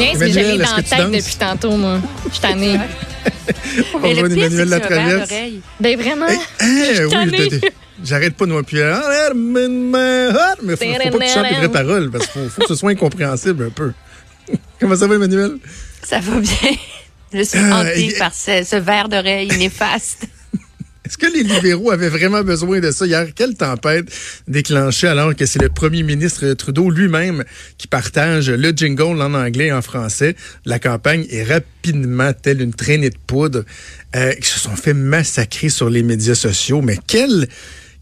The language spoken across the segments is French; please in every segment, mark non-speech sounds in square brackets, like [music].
Est, mais Emmanuel, dans la tête danses? depuis tantôt, moi. Je suis tannée. [laughs] On Mais va le pire, c'est. Ben vraiment. Suis je te- J'arrête pas de moi puis ah, mais faut, faut pas que tu chantes les vraies paroles parce qu'il faut, faut que ce soit incompréhensible un peu. [laughs] Comment ça va, Emmanuel? Ça va bien. Je suis hantée et- par ce, ce verre d'oreille néfaste. Est-ce que les libéraux avaient vraiment besoin de ça? Hier? Quelle tempête déclenchée alors que c'est le premier ministre Trudeau lui-même qui partage le jingle en anglais et en français la campagne et rapidement, telle une traînée de poudre, euh, qui se sont fait massacrer sur les médias sociaux. Mais quelle,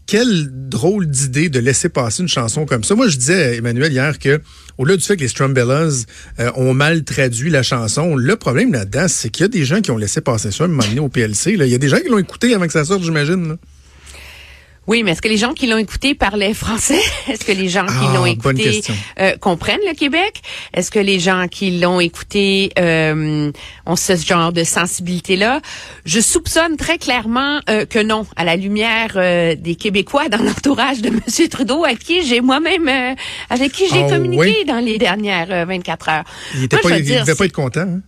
quelle drôle d'idée de laisser passer une chanson comme ça. Moi, je disais, Emmanuel, hier que au-delà du fait que les Strumbellas euh, ont mal traduit la chanson, le problème là-dedans, c'est qu'il y a des gens qui ont laissé passer ça à un au PLC. Il y a des gens qui l'ont écouté avant que ça sorte, j'imagine. Oui, mais est-ce que les gens qui l'ont écouté parlaient français? [laughs] Est-ce que les gens qui Ah, l'ont écouté euh, comprennent le Québec? Est-ce que les gens qui l'ont écouté euh, ont ce genre de sensibilité-là? Je soupçonne très clairement euh, que non, à la lumière euh, des Québécois dans l'entourage de [laughs] M. Trudeau, à qui j'ai moi-même, euh, avec qui j'ai Ah, communiqué oui? dans les dernières euh, 24 heures. Il était Moi, pas, je veux il dire, devait pas être content. hein?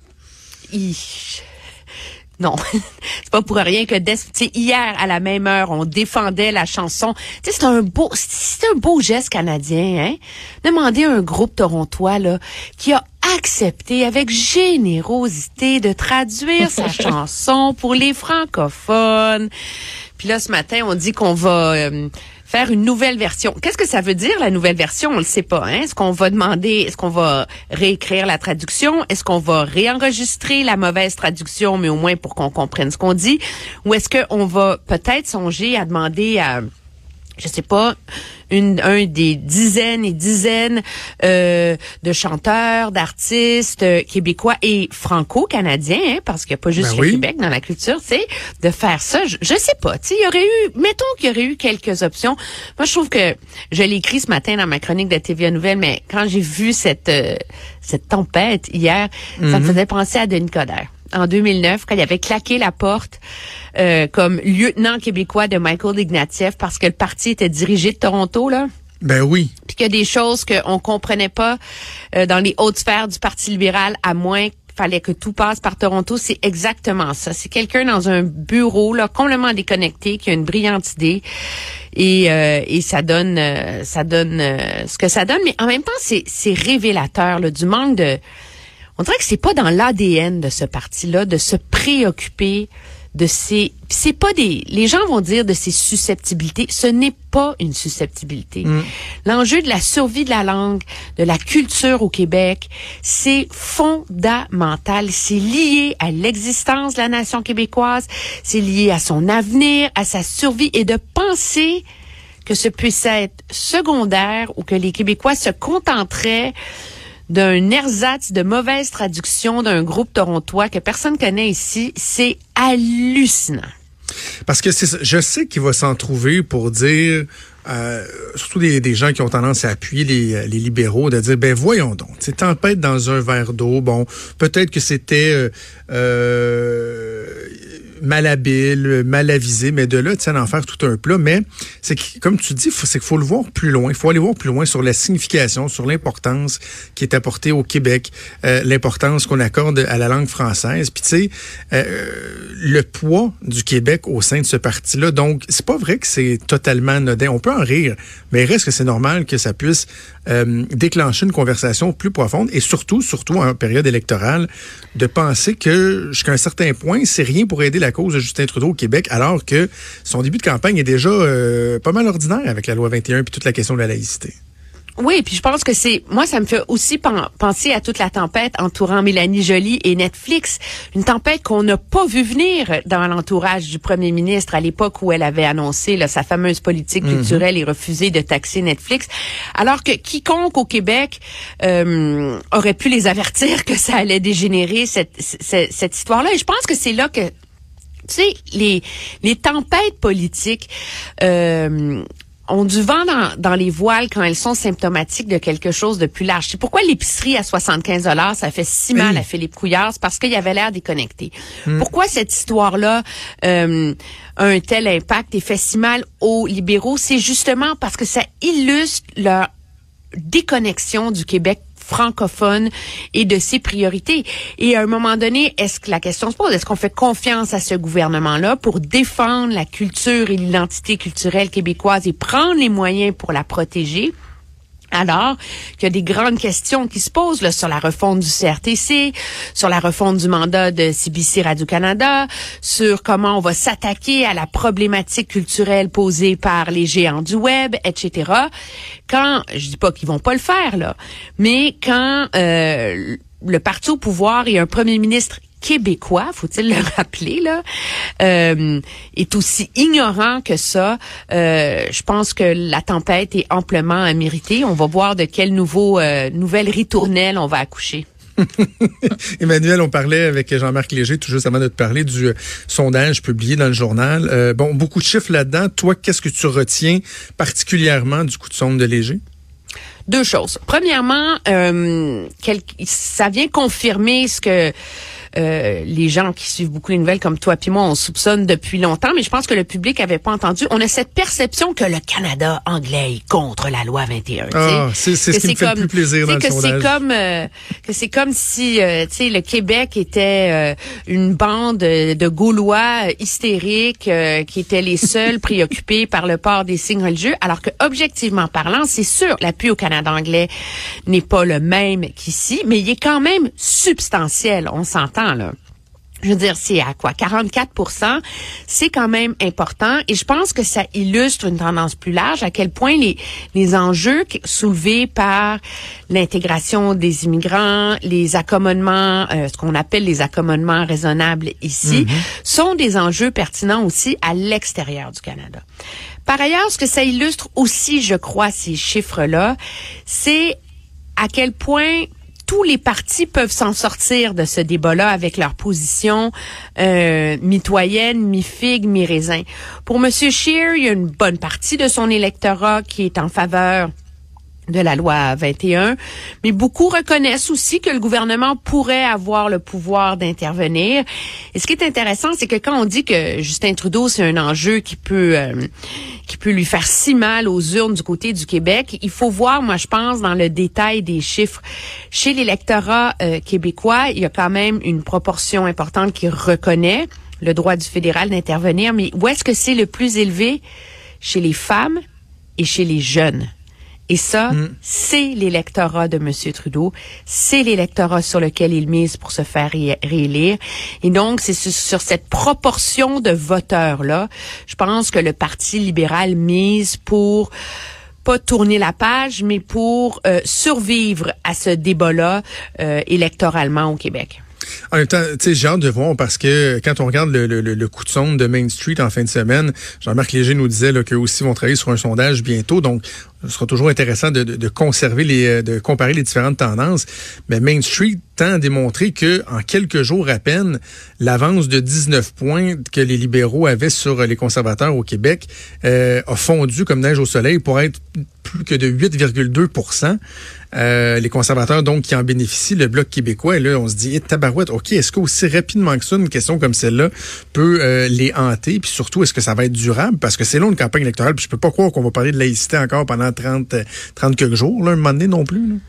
Non, [laughs] c'est pas pour rien que dès, tu sais, hier à la même heure, on défendait la chanson. Tu sais, c'est un beau, c'est un beau geste canadien, hein? Demandez à un groupe torontois là qui a accepté avec générosité de traduire sa [laughs] chanson pour les francophones. Puis là, ce matin, on dit qu'on va euh, faire une nouvelle version. Qu'est-ce que ça veut dire, la nouvelle version? On le sait pas. Hein? Est-ce qu'on va demander, est-ce qu'on va réécrire la traduction? Est-ce qu'on va réenregistrer la mauvaise traduction, mais au moins pour qu'on comprenne ce qu'on dit? Ou est-ce qu'on va peut-être songer à demander à je sais pas, une, un des dizaines et dizaines euh, de chanteurs, d'artistes euh, québécois et franco-canadiens, hein, parce qu'il n'y a pas juste Ben le oui. Québec dans la culture, c'est de faire ça. Je, je sais pas, tu sais, il y aurait eu, mettons qu'il y aurait eu quelques options. Moi, je trouve que je l'ai écrit ce matin dans ma chronique de TVA Nouvelle, mais quand j'ai vu cette euh, cette tempête hier, ça Mhm. me faisait penser à Denis Coderre. En 2009, quand il avait claqué la porte euh, comme lieutenant québécois de Michael Ignatieff parce que le parti était dirigé de Toronto, là Ben oui. puis qu'il y a des choses qu'on comprenait pas euh, dans les hautes sphères du Parti libéral, à moins qu'il fallait que tout passe par Toronto. C'est exactement ça. C'est quelqu'un dans un bureau là complètement déconnecté qui a une brillante idée et, euh, et ça donne euh, ça donne euh, ce que ça donne. Mais en même temps, c'est c'est révélateur là, du manque de. On dirait que c'est pas dans l'ADN de ce parti-là de se préoccuper de ces c'est pas des les gens vont dire de ces susceptibilités. Ce n'est pas une susceptibilité. L'enjeu de la survie de la langue de la culture au Québec c'est fondamental. C'est lié à l'existence de la nation québécoise. C'est lié à son avenir à sa survie. Et de penser que ce puisse être secondaire ou que les Québécois se contenteraient d'un ersatz de mauvaise traduction d'un groupe torontois que personne connaît ici, c'est hallucinant. Parce que je sais qu'il va s'en trouver pour dire, euh, surtout des, des gens qui ont tendance à appuyer les, les libéraux, de dire, ben voyons donc, c'est tempête dans un verre d'eau. Bon, peut-être que c'était euh, euh, malhabile, mal avisé, mais de là, tu sais, d'en faire tout un plat. Mais c'est que, comme tu dis, c'est qu'il faut le voir plus loin. Il faut aller voir plus loin sur la signification, sur l'importance qui est apportée au Québec, euh, l'importance qu'on accorde à la langue française. Puis tu sais, euh, le poids du Québec au sein de ce parti-là. Donc, c'est pas vrai que c'est totalement anodin. Rire, mais reste que c'est normal que ça puisse euh, déclencher une conversation plus profonde et surtout, surtout en période électorale, de penser que jusqu'à un certain point, c'est rien pour aider la cause de Justin Trudeau au Québec, alors que son début de campagne est déjà euh, pas mal ordinaire avec la loi 21 puis toute la question de la laïcité. Oui, puis je pense que c'est moi ça me fait aussi penser à toute la tempête entourant Mélanie Joly et Netflix, une tempête qu'on n'a pas vu venir dans l'entourage du premier ministre à l'époque où elle avait annoncé là, sa fameuse politique mhm. culturelle et refusé de taxer Netflix, alors que quiconque au Québec euh, aurait pu les avertir que ça allait dégénérer cette cette, cette histoire-là. Et je pense que c'est là que tu sais les les tempêtes politiques euh, ont du vent dans, dans, les voiles quand elles sont symptomatiques de quelque chose de plus large. C'est pourquoi l'épicerie à 75 dollars, ça fait si mal à Philippe Couillard, c'est parce qu'il avait l'air déconnecté. Hmm. Pourquoi cette histoire-là euh, a un tel impact et fait si mal aux libéraux, c'est justement parce que ça illustre leur déconnexion du Québec francophone et de ses priorités. Et à un moment donné, est-ce que la question se pose, est-ce qu'on fait confiance à ce gouvernement-là pour défendre la culture et l'identité culturelle québécoise et prendre les moyens pour la protéger? Alors qu'il y a des grandes questions qui se posent là, sur la refonte du CRTC, sur la refonte du mandat de CBC Radio-Canada, sur comment on va s'attaquer à la problématique culturelle posée par les géants du web, etc. Quand, je dis pas qu'ils vont pas le faire, là, mais quand euh, le parti au pouvoir et un premier ministre québécois, faut-il le [laughs] rappeler là, euh, est aussi ignorant que ça. Euh, je pense que la tempête est amplement méritée. On va voir de quelle nouveau euh, nouvelle ritournelle on va accoucher. [laughs] Emmanuel, on parlait avec Jean-Marc Léger tout juste avant de te parler du euh, sondage publié dans le journal. Euh, bon, beaucoup de chiffres là-dedans. Toi, qu'est-ce que tu retiens particulièrement du coup de sonde de Léger? Deux choses. Premièrement, euh, ça vient confirmer ce que euh, les gens qui suivent beaucoup les nouvelles comme toi puis moi, on soupçonne depuis longtemps, mais je pense que le public avait pas entendu. On a cette perception que le Canada anglais est contre la loi 21. Ah, c'est ce qui me fait le plus plaisir dans le que c'est comme euh, que c'est comme si euh, tu sais le Québec était une bande de Gaulois hystériques qui étaient les seuls [laughs] préoccupés par le port des signes religieux, alors que objectivement parlant, c'est sûr, l'appui au Canada anglais n'est pas le même qu'ici, mais il est quand même substantiel. On s'entend je veux dire, c'est à quoi? 44% C'est quand même important. Et je pense que ça illustre une tendance plus large à quel point les, les enjeux soulevés par l'intégration des immigrants, les accommodements, euh, ce qu'on appelle les accommodements raisonnables ici, mm-hmm. sont des enjeux pertinents aussi à l'extérieur du Canada. Par ailleurs, ce que ça illustre aussi, je crois, ces chiffres-là, c'est à quel point tous les partis peuvent s'en sortir de ce débat-là avec leur position euh, mitoyenne, mi-figue, mi-raisin. Pour M. Scheer, il y a une bonne partie de son électorat qui est en faveur de la loi 21, mais beaucoup reconnaissent aussi que le gouvernement pourrait avoir le pouvoir d'intervenir. Et ce qui est intéressant, c'est que quand on dit que Justin Trudeau, c'est un enjeu qui peut euh, qui peut lui faire si mal aux urnes du côté du Québec, il faut voir, moi je pense, dans le détail des chiffres. Chez l'électorat euh, québécois, il y a quand même une proportion importante qui reconnaît le droit du fédéral d'intervenir, mais où est-ce que c'est le plus élevé? Chez les femmes et chez les jeunes. Et ça, mm. c'est l'électorat de M. Trudeau. C'est l'électorat sur lequel il mise pour se faire réélire. Et donc, c'est sur cette proportion de voteurs-là, je pense que le Parti libéral mise pour pas tourner la page, mais pour euh, survivre à ce débat-là euh, électoralement au Québec. En même temps, tu sais, j'ai hâte de voir parce que quand on regarde le, coup de sonde de Main Street en fin de semaine, Jean-Marc Léger nous disait qu'eux aussi vont travailler sur un sondage bientôt. Donc, ce sera toujours intéressant de, conserver euh, de comparer les différentes tendances. Mais Main Street tend à démontrer que en quelques jours à peine, l'avance de 19 points que les libéraux avaient sur les conservateurs au Québec euh, a fondu comme neige au soleil pour être plus que de 8,2% euh, les conservateurs, donc, qui en bénéficient, le Bloc québécois, là, on se dit, eh, tabarouette, OK, est-ce qu'aussi rapidement que ça, une question comme celle-là peut euh, les hanter? Puis surtout, est-ce que ça va être durable? Parce que c'est long, une campagne électorale, puis je peux pas croire qu'on va parler de laïcité encore pendant 30, 30 quelques jours, là, un moment donné non plus.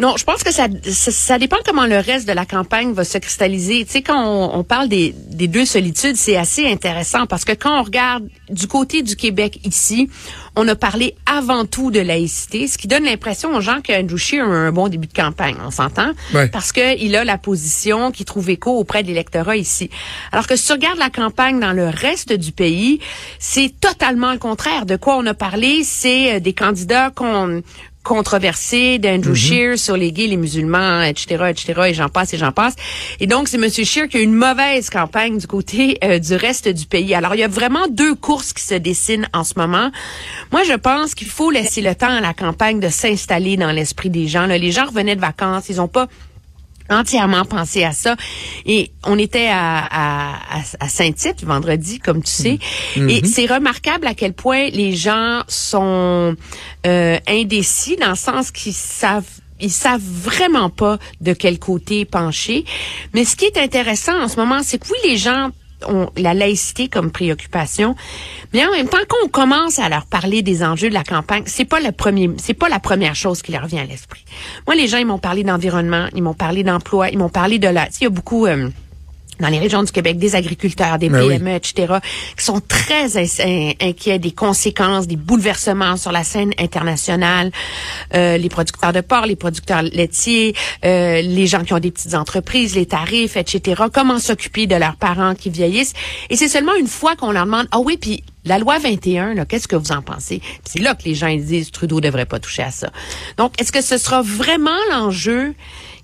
Non, je pense que ça, ça, dépend comment le reste de la campagne va se cristalliser. Tu sais, quand on, parle des, des, deux solitudes, c'est assez intéressant parce que quand on regarde du côté du Québec ici, on a parlé avant tout de laïcité, ce qui donne l'impression aux gens qu'Andrew Scheer a un bon début de campagne, on s'entend, parce qu'il a la position qui trouve écho auprès de l'électorat ici. Alors que si tu regardes la campagne dans le reste du pays, c'est totalement le contraire. De quoi on a parlé, c'est euh, des candidats qu'on controversée d'Andrew Scheer sur les gays, les musulmans, etc., etc., et j'en passe et j'en passe. Et donc, c'est M. Scheer qui a une mauvaise campagne du côté euh, du reste du pays. Alors, il y a vraiment deux courses qui se dessinent en ce moment. Moi, je pense qu'il faut laisser le temps à la campagne de s'installer dans l'esprit des gens. Là, les gens revenaient de vacances, ils ont pas entièrement pensé à ça. Et on était à, à, à Saint-Tite vendredi, comme tu sais. Mm-hmm. Et c'est remarquable à quel point les gens sont euh, indécis dans le sens qu'ils savent ils savent vraiment pas de quel côté pencher. Mais ce qui est intéressant en ce moment, c'est que oui, les gens ont la laïcité comme préoccupation, mais en même temps qu'on commence à leur parler des enjeux de la campagne, c'est pas le premier, c'est pas la première chose qui leur vient à l'esprit. Moi, les gens, ils m'ont parlé d'environnement, ils m'ont parlé d'emploi, ils m'ont parlé de la, il y a beaucoup euh, dans les régions du Québec, des agriculteurs, des Ben oui. PME, etc., qui sont très in- in- inquiets des conséquences, des bouleversements sur la scène internationale. Euh, les producteurs de porc, les producteurs laitiers, euh, les gens qui ont des petites entreprises, les tarifs, etc. Comment s'occuper de leurs parents qui vieillissent? Et c'est seulement une fois qu'on leur demande, ah oui, puis la loi 21, là, qu'est-ce que vous en pensez? C'est là que les gens ils disent Trudeau devrait pas toucher à ça. Donc, est-ce que ce sera vraiment l'enjeu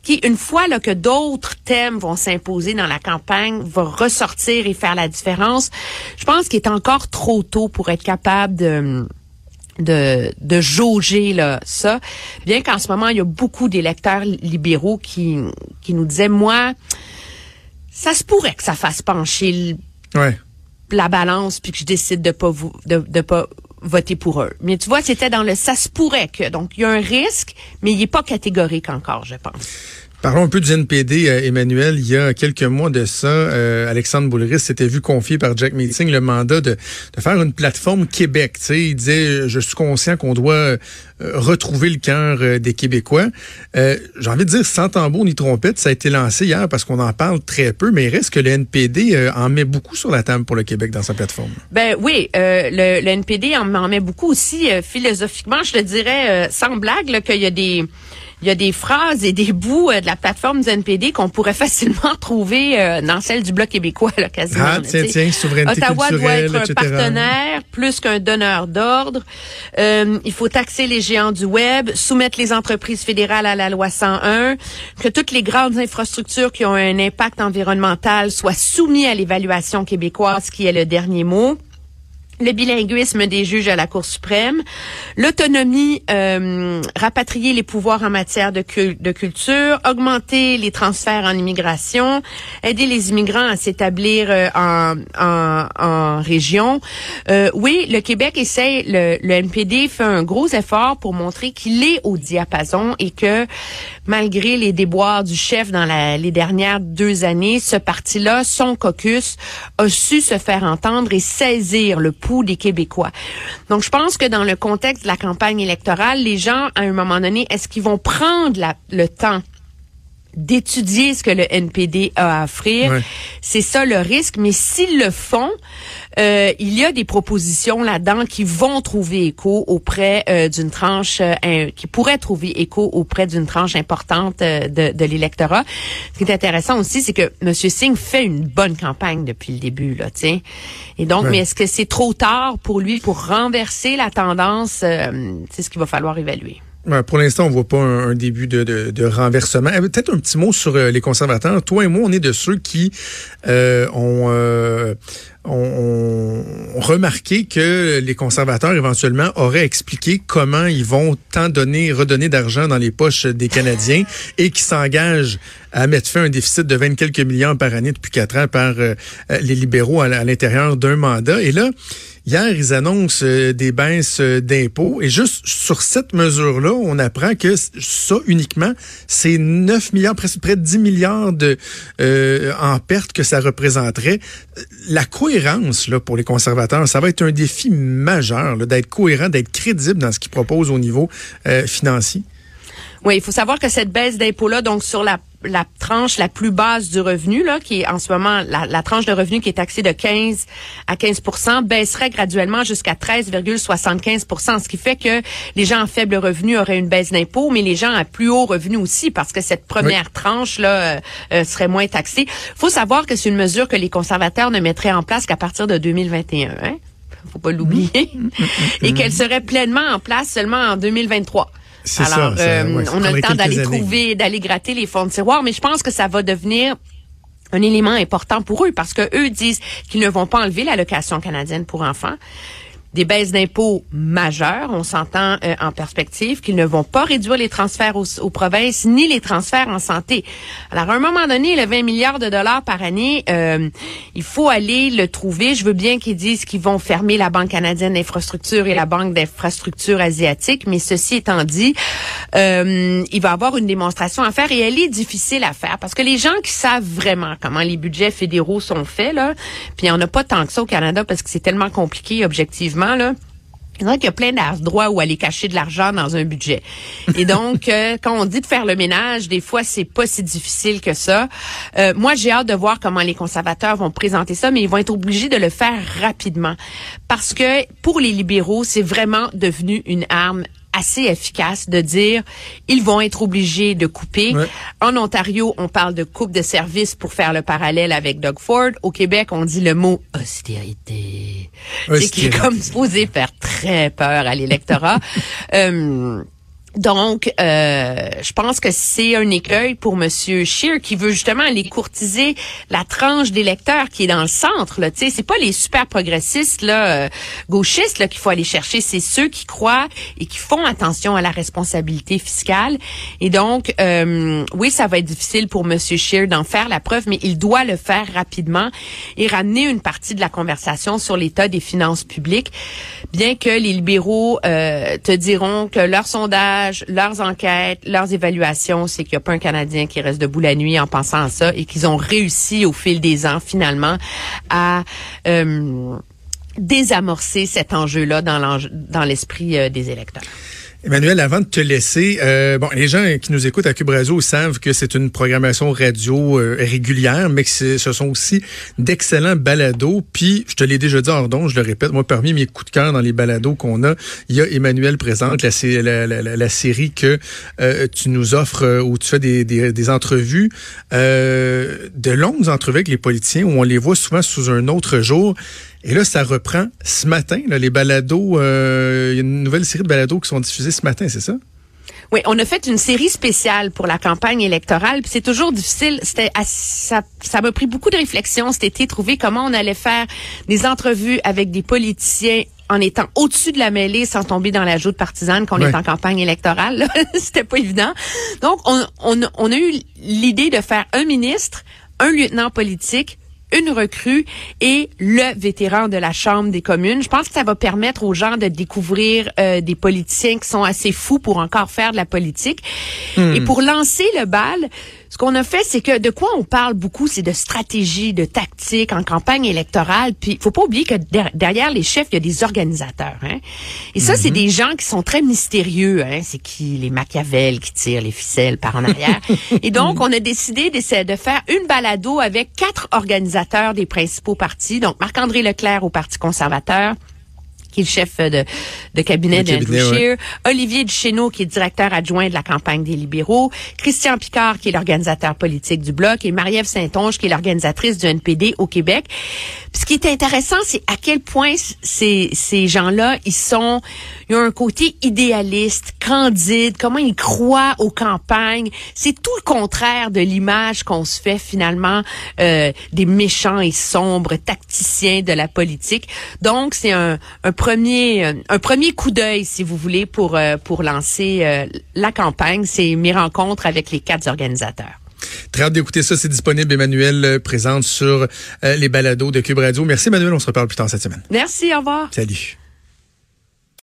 qui, une fois là, que d'autres thèmes vont s'imposer dans la campagne, va ressortir et faire la différence? Je pense qu'il est encore trop tôt pour être capable de de, de jauger là, ça. Bien qu'en ce moment, il y a beaucoup d'électeurs libéraux qui, qui nous disaient, moi, ça se pourrait que ça fasse pencher le- Ouais. la balance puis que je décide de pas vous de, de pas voter pour eux. Mais tu vois, c'était dans le ça se pourrait que donc il y a un risque, mais il est pas catégorique encore, je pense. Parlons un peu du NPD, euh, Emmanuel. Il y a quelques mois de ça, euh, Alexandre Boulris s'était vu confier par Jack Meeting le mandat de, de faire une plateforme Québec. Tu sais, il disait, je suis conscient qu'on doit euh, retrouver le cœur euh, des Québécois. J'ai envie de dire, sans tambour ni trompette, ça a été lancé hier parce qu'on en parle très peu, mais il reste que le NPD en met beaucoup sur la table pour le Québec dans sa plateforme. Ben oui, le, le NPD en, met beaucoup aussi philosophiquement, je te dirais sans blague qu'il y a des il y a des phrases et des bouts euh, de la plateforme du NPD qu'on pourrait [laughs] facilement trouver euh, dans celle du Bloc québécois, là, quasiment. Ah, tiens, tiens, souveraineté Ottawa doit être un partenaire plus qu'un donneur d'ordre. Euh, il faut taxer les géants du web, soumettre les entreprises fédérales à la loi 101, que toutes les grandes infrastructures qui ont un impact environnemental soient soumises à l'évaluation québécoise, qui est le dernier mot le bilinguisme des juges à la Cour suprême, l'autonomie, euh, rapatrier les pouvoirs en matière de, de culture, augmenter les transferts en immigration, aider les immigrants à s'établir euh, en, en, en région. Euh, oui, le Québec essaie, le, le NPD fait un gros effort pour montrer qu'il est au diapason et que malgré les déboires du chef dans la- les dernières deux années, ce parti-là, son caucus, a su se faire entendre et saisir le des Québécois. Donc, je pense que dans le contexte de la campagne électorale, les gens, à un moment donné, est-ce qu'ils vont prendre le temps d'étudier ce que le NPD a à offrir. C'est ça le risque. Mais s'ils le font, euh, il y a des propositions là-dedans qui vont trouver écho auprès euh, d'une tranche, euh, qui pourraient trouver écho auprès d'une tranche importante euh, de, de l'électorat. Ce qui est intéressant aussi, c'est que M. Singh fait une bonne campagne depuis le début, là, sais. Et donc, mais est-ce que c'est trop tard pour lui pour renverser la tendance? C'est ce qu'il va falloir évaluer. Ouais, pour l'instant, on voit pas un, un début de, de, de renversement. Euh, Peut-être un petit mot sur euh, les conservateurs. Toi et moi, on est de ceux qui euh, ont, euh, ont- ont remarqué que les conservateurs, éventuellement, auraient expliqué comment ils vont tant donner, redonner d'argent dans les poches des Canadiens [laughs] et qui s'engagent à mettre fin à un déficit de 20 quelques milliards par année depuis quatre ans par euh, les libéraux à, à l'intérieur d'un mandat. Et là, Hier, ils annoncent euh, des baisses euh, d'impôts et juste sur cette mesure-là, on apprend que ça uniquement, c'est 9 milliards, près de 10 milliards de euh, en pertes que ça représenterait. La cohérence là pour les conservateurs, ça va être un défi majeur d'être cohérent, d'être crédible dans ce qu'ils proposent au niveau euh, financier. Oui, il faut savoir que cette baisse d'impôt-là, donc sur la, la tranche la plus basse du revenu, là, qui est en ce moment la, la tranche de revenu qui est taxée de 15 à 15% baisserait graduellement jusqu'à 13,75% ce qui fait que les gens à faible revenu auraient une baisse d'impôt, mais les gens à plus haut revenu aussi, parce que cette première tranche là euh, euh, serait moins taxée. faut savoir que c'est une mesure que les conservateurs ne mettraient en place qu'à partir de 2021. Hein? faut pas l'oublier, et qu'elle serait pleinement en place seulement en 2023. C'est Alors, ça, ça, euh, ouais, ça on a le temps d'aller années. trouver, d'aller gratter les fonds de tiroir, mais je pense que ça va devenir un élément important pour eux parce que eux disent qu'ils ne vont pas enlever l'allocation canadienne pour enfants. Des baisses d'impôts majeures, on s'entend euh, en perspective, qu'ils ne vont pas réduire les transferts aux, aux provinces ni les transferts en santé. Alors, à un moment donné, le 20 milliards de dollars par année, euh, il faut aller le trouver. Je veux bien qu'ils disent qu'ils vont fermer la Banque canadienne d'infrastructure et la Banque d'infrastructure asiatique, mais ceci étant dit, euh, il va y avoir une démonstration à faire et elle est difficile à faire parce que les gens qui savent vraiment comment les budgets fédéraux sont faits, là, puis il n'y en a pas tant que ça au Canada parce que c'est tellement compliqué objectivement, là. Il y a plein d'endroits où aller cacher de l'argent dans un budget. Et [laughs] donc, euh, quand on dit de faire le ménage, des fois, c'est pas si difficile que ça. Euh, moi, j'ai hâte de voir comment les conservateurs vont présenter ça, mais ils vont être obligés de le faire rapidement. Parce que pour les libéraux, c'est vraiment devenu une arme assez efficace de dire ils vont être obligés de couper. Ouais. En Ontario, on parle de coupe de services pour faire le parallèle avec Doug Ford. Au Québec, on dit le mot austérité. C'est qui est Austérité. comme supposé faire très peur à l'électorat. [laughs] Euh, donc, euh, je pense que c'est un écueil pour Monsieur Scheer qui veut justement aller courtiser la tranche d'électeurs qui est dans le centre. Là, c'est pas les super progressistes là, euh, gauchistes là qu'il faut aller chercher. C'est ceux qui croient et qui font attention à la responsabilité fiscale. Et donc, euh, oui, ça va être difficile pour Monsieur Scheer d'en faire la preuve, mais il doit le faire rapidement et ramener une partie de la conversation sur l'état des finances publiques. Bien que les libéraux euh, te diront que leurs leurs enquêtes, leurs évaluations, c'est qu'il n'y a pas un Canadien qui reste debout la nuit en pensant à ça et qu'ils ont réussi au fil des ans finalement à euh, désamorcer cet enjeu-là dans l'esprit euh, des électeurs. Emmanuel, avant de te laisser, euh, bon, les gens qui nous écoutent à Cube Radio savent que c'est une programmation radio euh, régulière, mais que ce sont aussi d'excellents balados. Puis, je te l'ai déjà dit hors d'onde, je le répète, moi, parmi mes coups de cœur dans les balados qu'on a, il y a Emmanuel présente, la, sé- la, la- la- la série que euh, tu nous offres, euh, où tu fais des, des, entrevues, de longues entrevues avec les politiciens, où on les voit souvent sous un autre jour. Et là, ça reprend ce matin, là, les balados. euh, Il y a une nouvelle série de balados qui sont diffusés ce matin, c'est ça? Oui, on a fait une série spéciale pour la campagne électorale, puis c'est toujours difficile. C'était ça, ça m'a pris beaucoup de réflexion cet été, trouver comment on allait faire des entrevues avec des politiciens en étant au-dessus de la mêlée sans tomber dans la joute partisane qu'on est en campagne électorale. [laughs] C'était pas évident. Donc, on, on, on a eu l'idée de faire un ministre, un lieutenant politique, une recrue et le vétéran de la Chambre des communes. Je pense que ça va permettre aux gens de découvrir euh, des politiciens qui sont assez fous pour encore faire de la politique. Et pour lancer le bal, ce qu'on a fait, c'est que de quoi on parle beaucoup, c'est de stratégie, de tactique en campagne électorale. Puis, faut pas oublier que der- derrière les chefs, il y a des organisateurs. Hein? Et ça, c'est des gens qui sont très mystérieux. Hein? C'est qui? Les Machiavel qui tirent les ficelles par en arrière. [laughs] Et donc, on a décidé d'essayer de faire une balado avec quatre organisateurs des principaux partis. Donc, Marc-André Leclerc au Parti conservateur qui est le chef de, de cabinet d'Andrew ouais. Scheer, Olivier Duchesneau, qui est directeur adjoint de la campagne des libéraux, Christian Picard, qui est l'organisateur politique du Bloc, et Marie-Ève Saint-Onge, qui est l'organisatrice du NPD au Québec. Puis ce qui est intéressant, c'est à quel point ces, ces gens-là, ils sont, ils ont un côté idéaliste, candide, comment ils croient aux campagnes. C'est tout le contraire de l'image qu'on se fait finalement euh, des méchants et sombres tacticiens de la politique. Donc, c'est un, un premier euh, un premier coup d'œil, si vous voulez, pour euh, pour lancer euh, la campagne. C'est mes rencontres avec les quatre organisateurs. Très hâte d'écouter ça. C'est disponible. Emmanuel présente sur les balados de Cube Radio. Merci, Emmanuel. On se reparle plus tard cette semaine. Merci, au revoir. Salut.